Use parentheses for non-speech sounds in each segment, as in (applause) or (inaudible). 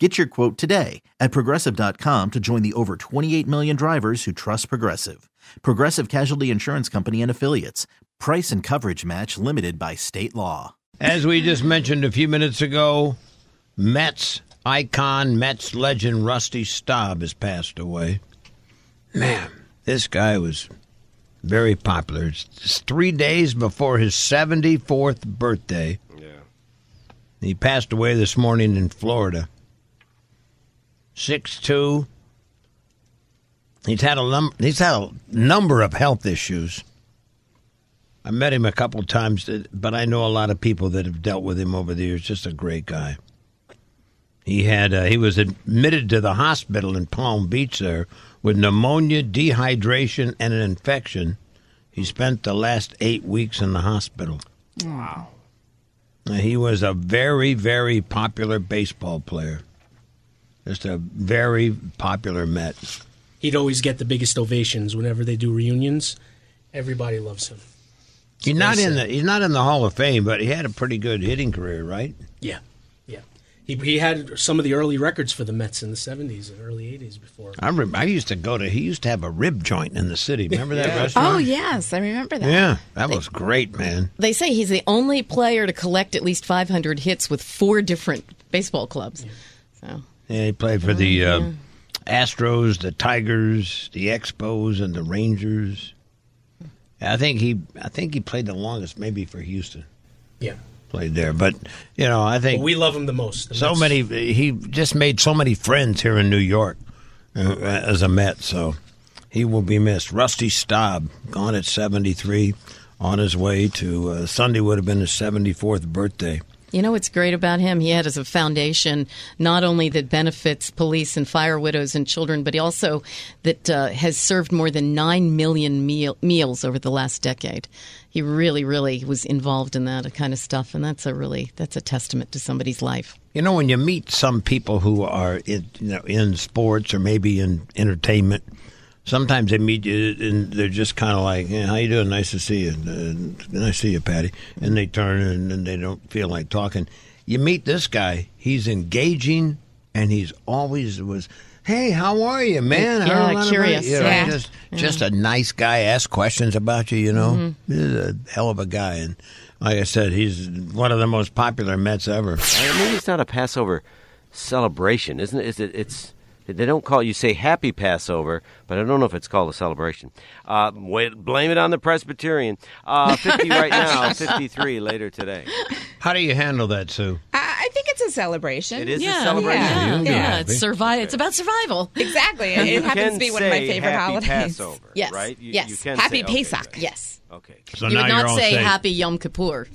Get your quote today at progressive.com to join the over 28 million drivers who trust Progressive. Progressive Casualty Insurance Company and Affiliates. Price and coverage match limited by state law. As we just mentioned a few minutes ago, Mets icon, Mets legend Rusty Staub has passed away. Man, this guy was very popular. It's just three days before his 74th birthday. Yeah. He passed away this morning in Florida. 6'2". He's had a num- he's had a number of health issues. I met him a couple of times, but I know a lot of people that have dealt with him over the years. Just a great guy. He had uh, he was admitted to the hospital in Palm Beach there with pneumonia, dehydration, and an infection. He spent the last eight weeks in the hospital. Wow. He was a very, very popular baseball player. Just a very popular Met. He'd always get the biggest ovations whenever they do reunions. Everybody loves him. He's not in the he's not in the Hall of Fame, but he had a pretty good hitting career, right? Yeah, yeah. He he had some of the early records for the Mets in the '70s and early '80s before. I remember I used to go to he used to have a rib joint in the city. Remember that (laughs) Yeah. restaurant? Oh yes, I remember that. Yeah, that was great, man. They say he's the only player to collect at least 500 hits with four different baseball clubs. So Yeah, he played for the uh, Astros, the Tigers, the Expos, and the Rangers. I think he I think he played the longest, maybe for Houston. Yeah, Played there, but you know I think but we love him the most. The so Mets- many he just made so many friends here in New York uh, as a Met so he will be missed rusty staub gone at 73 on his way to uh, sunday would have been his 74th birthday you know what's great about him? He had as a foundation not only that benefits police and fire widows and children, but he also that uh, has served more than nine million meal, meals over the last decade. He really, really was involved in that kind of stuff, and that's a really that's a testament to somebody's life. you know when you meet some people who are in, you know, in sports or maybe in entertainment sometimes they meet you and they're just kind of like yeah, how you doing? Nice to see you. Uh, nice to see you patty. And they turn and, and they don't feel like talking. You meet this guy he's engaging and he's always was hey how are you man? Yeah, heard a lot about curious, you." You know, yeah. just just a nice guy ask questions about you you know? He's a hell of a guy. And like i said he's one of the most popular mets ever. Maybe it's not a Passover celebration, isn't it? Is it? It's they don't call you say Happy Passover, but I don't know if it's called a celebration. Uh, wait, blame it on the Presbyterian. Uh, Fifty right now, (laughs) fifty-three later today. how do you handle that sue I I think it's a celebration. It is yeah, a celebration. Yeah, You yeah, know, it's survival. It's about survival. Exactly. You It happens to be one of my favorite Happy holidays. Passover, (laughs) Yes, right? You, yes. You can Happy say, okay, Pesach. great. Yes. Okay. so you now would you're not say safe. Happy Yom Kippur.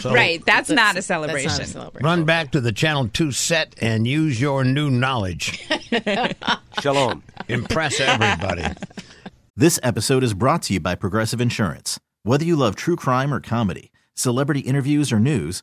So right. That's, not a celebration. That's not a celebration. Run back to the Channel 2 set and use your new knowledge. (laughs) Shalom. Impress everybody. This episode is brought to you by Progressive Insurance. Whether you love true crime or comedy, celebrity interviews or news,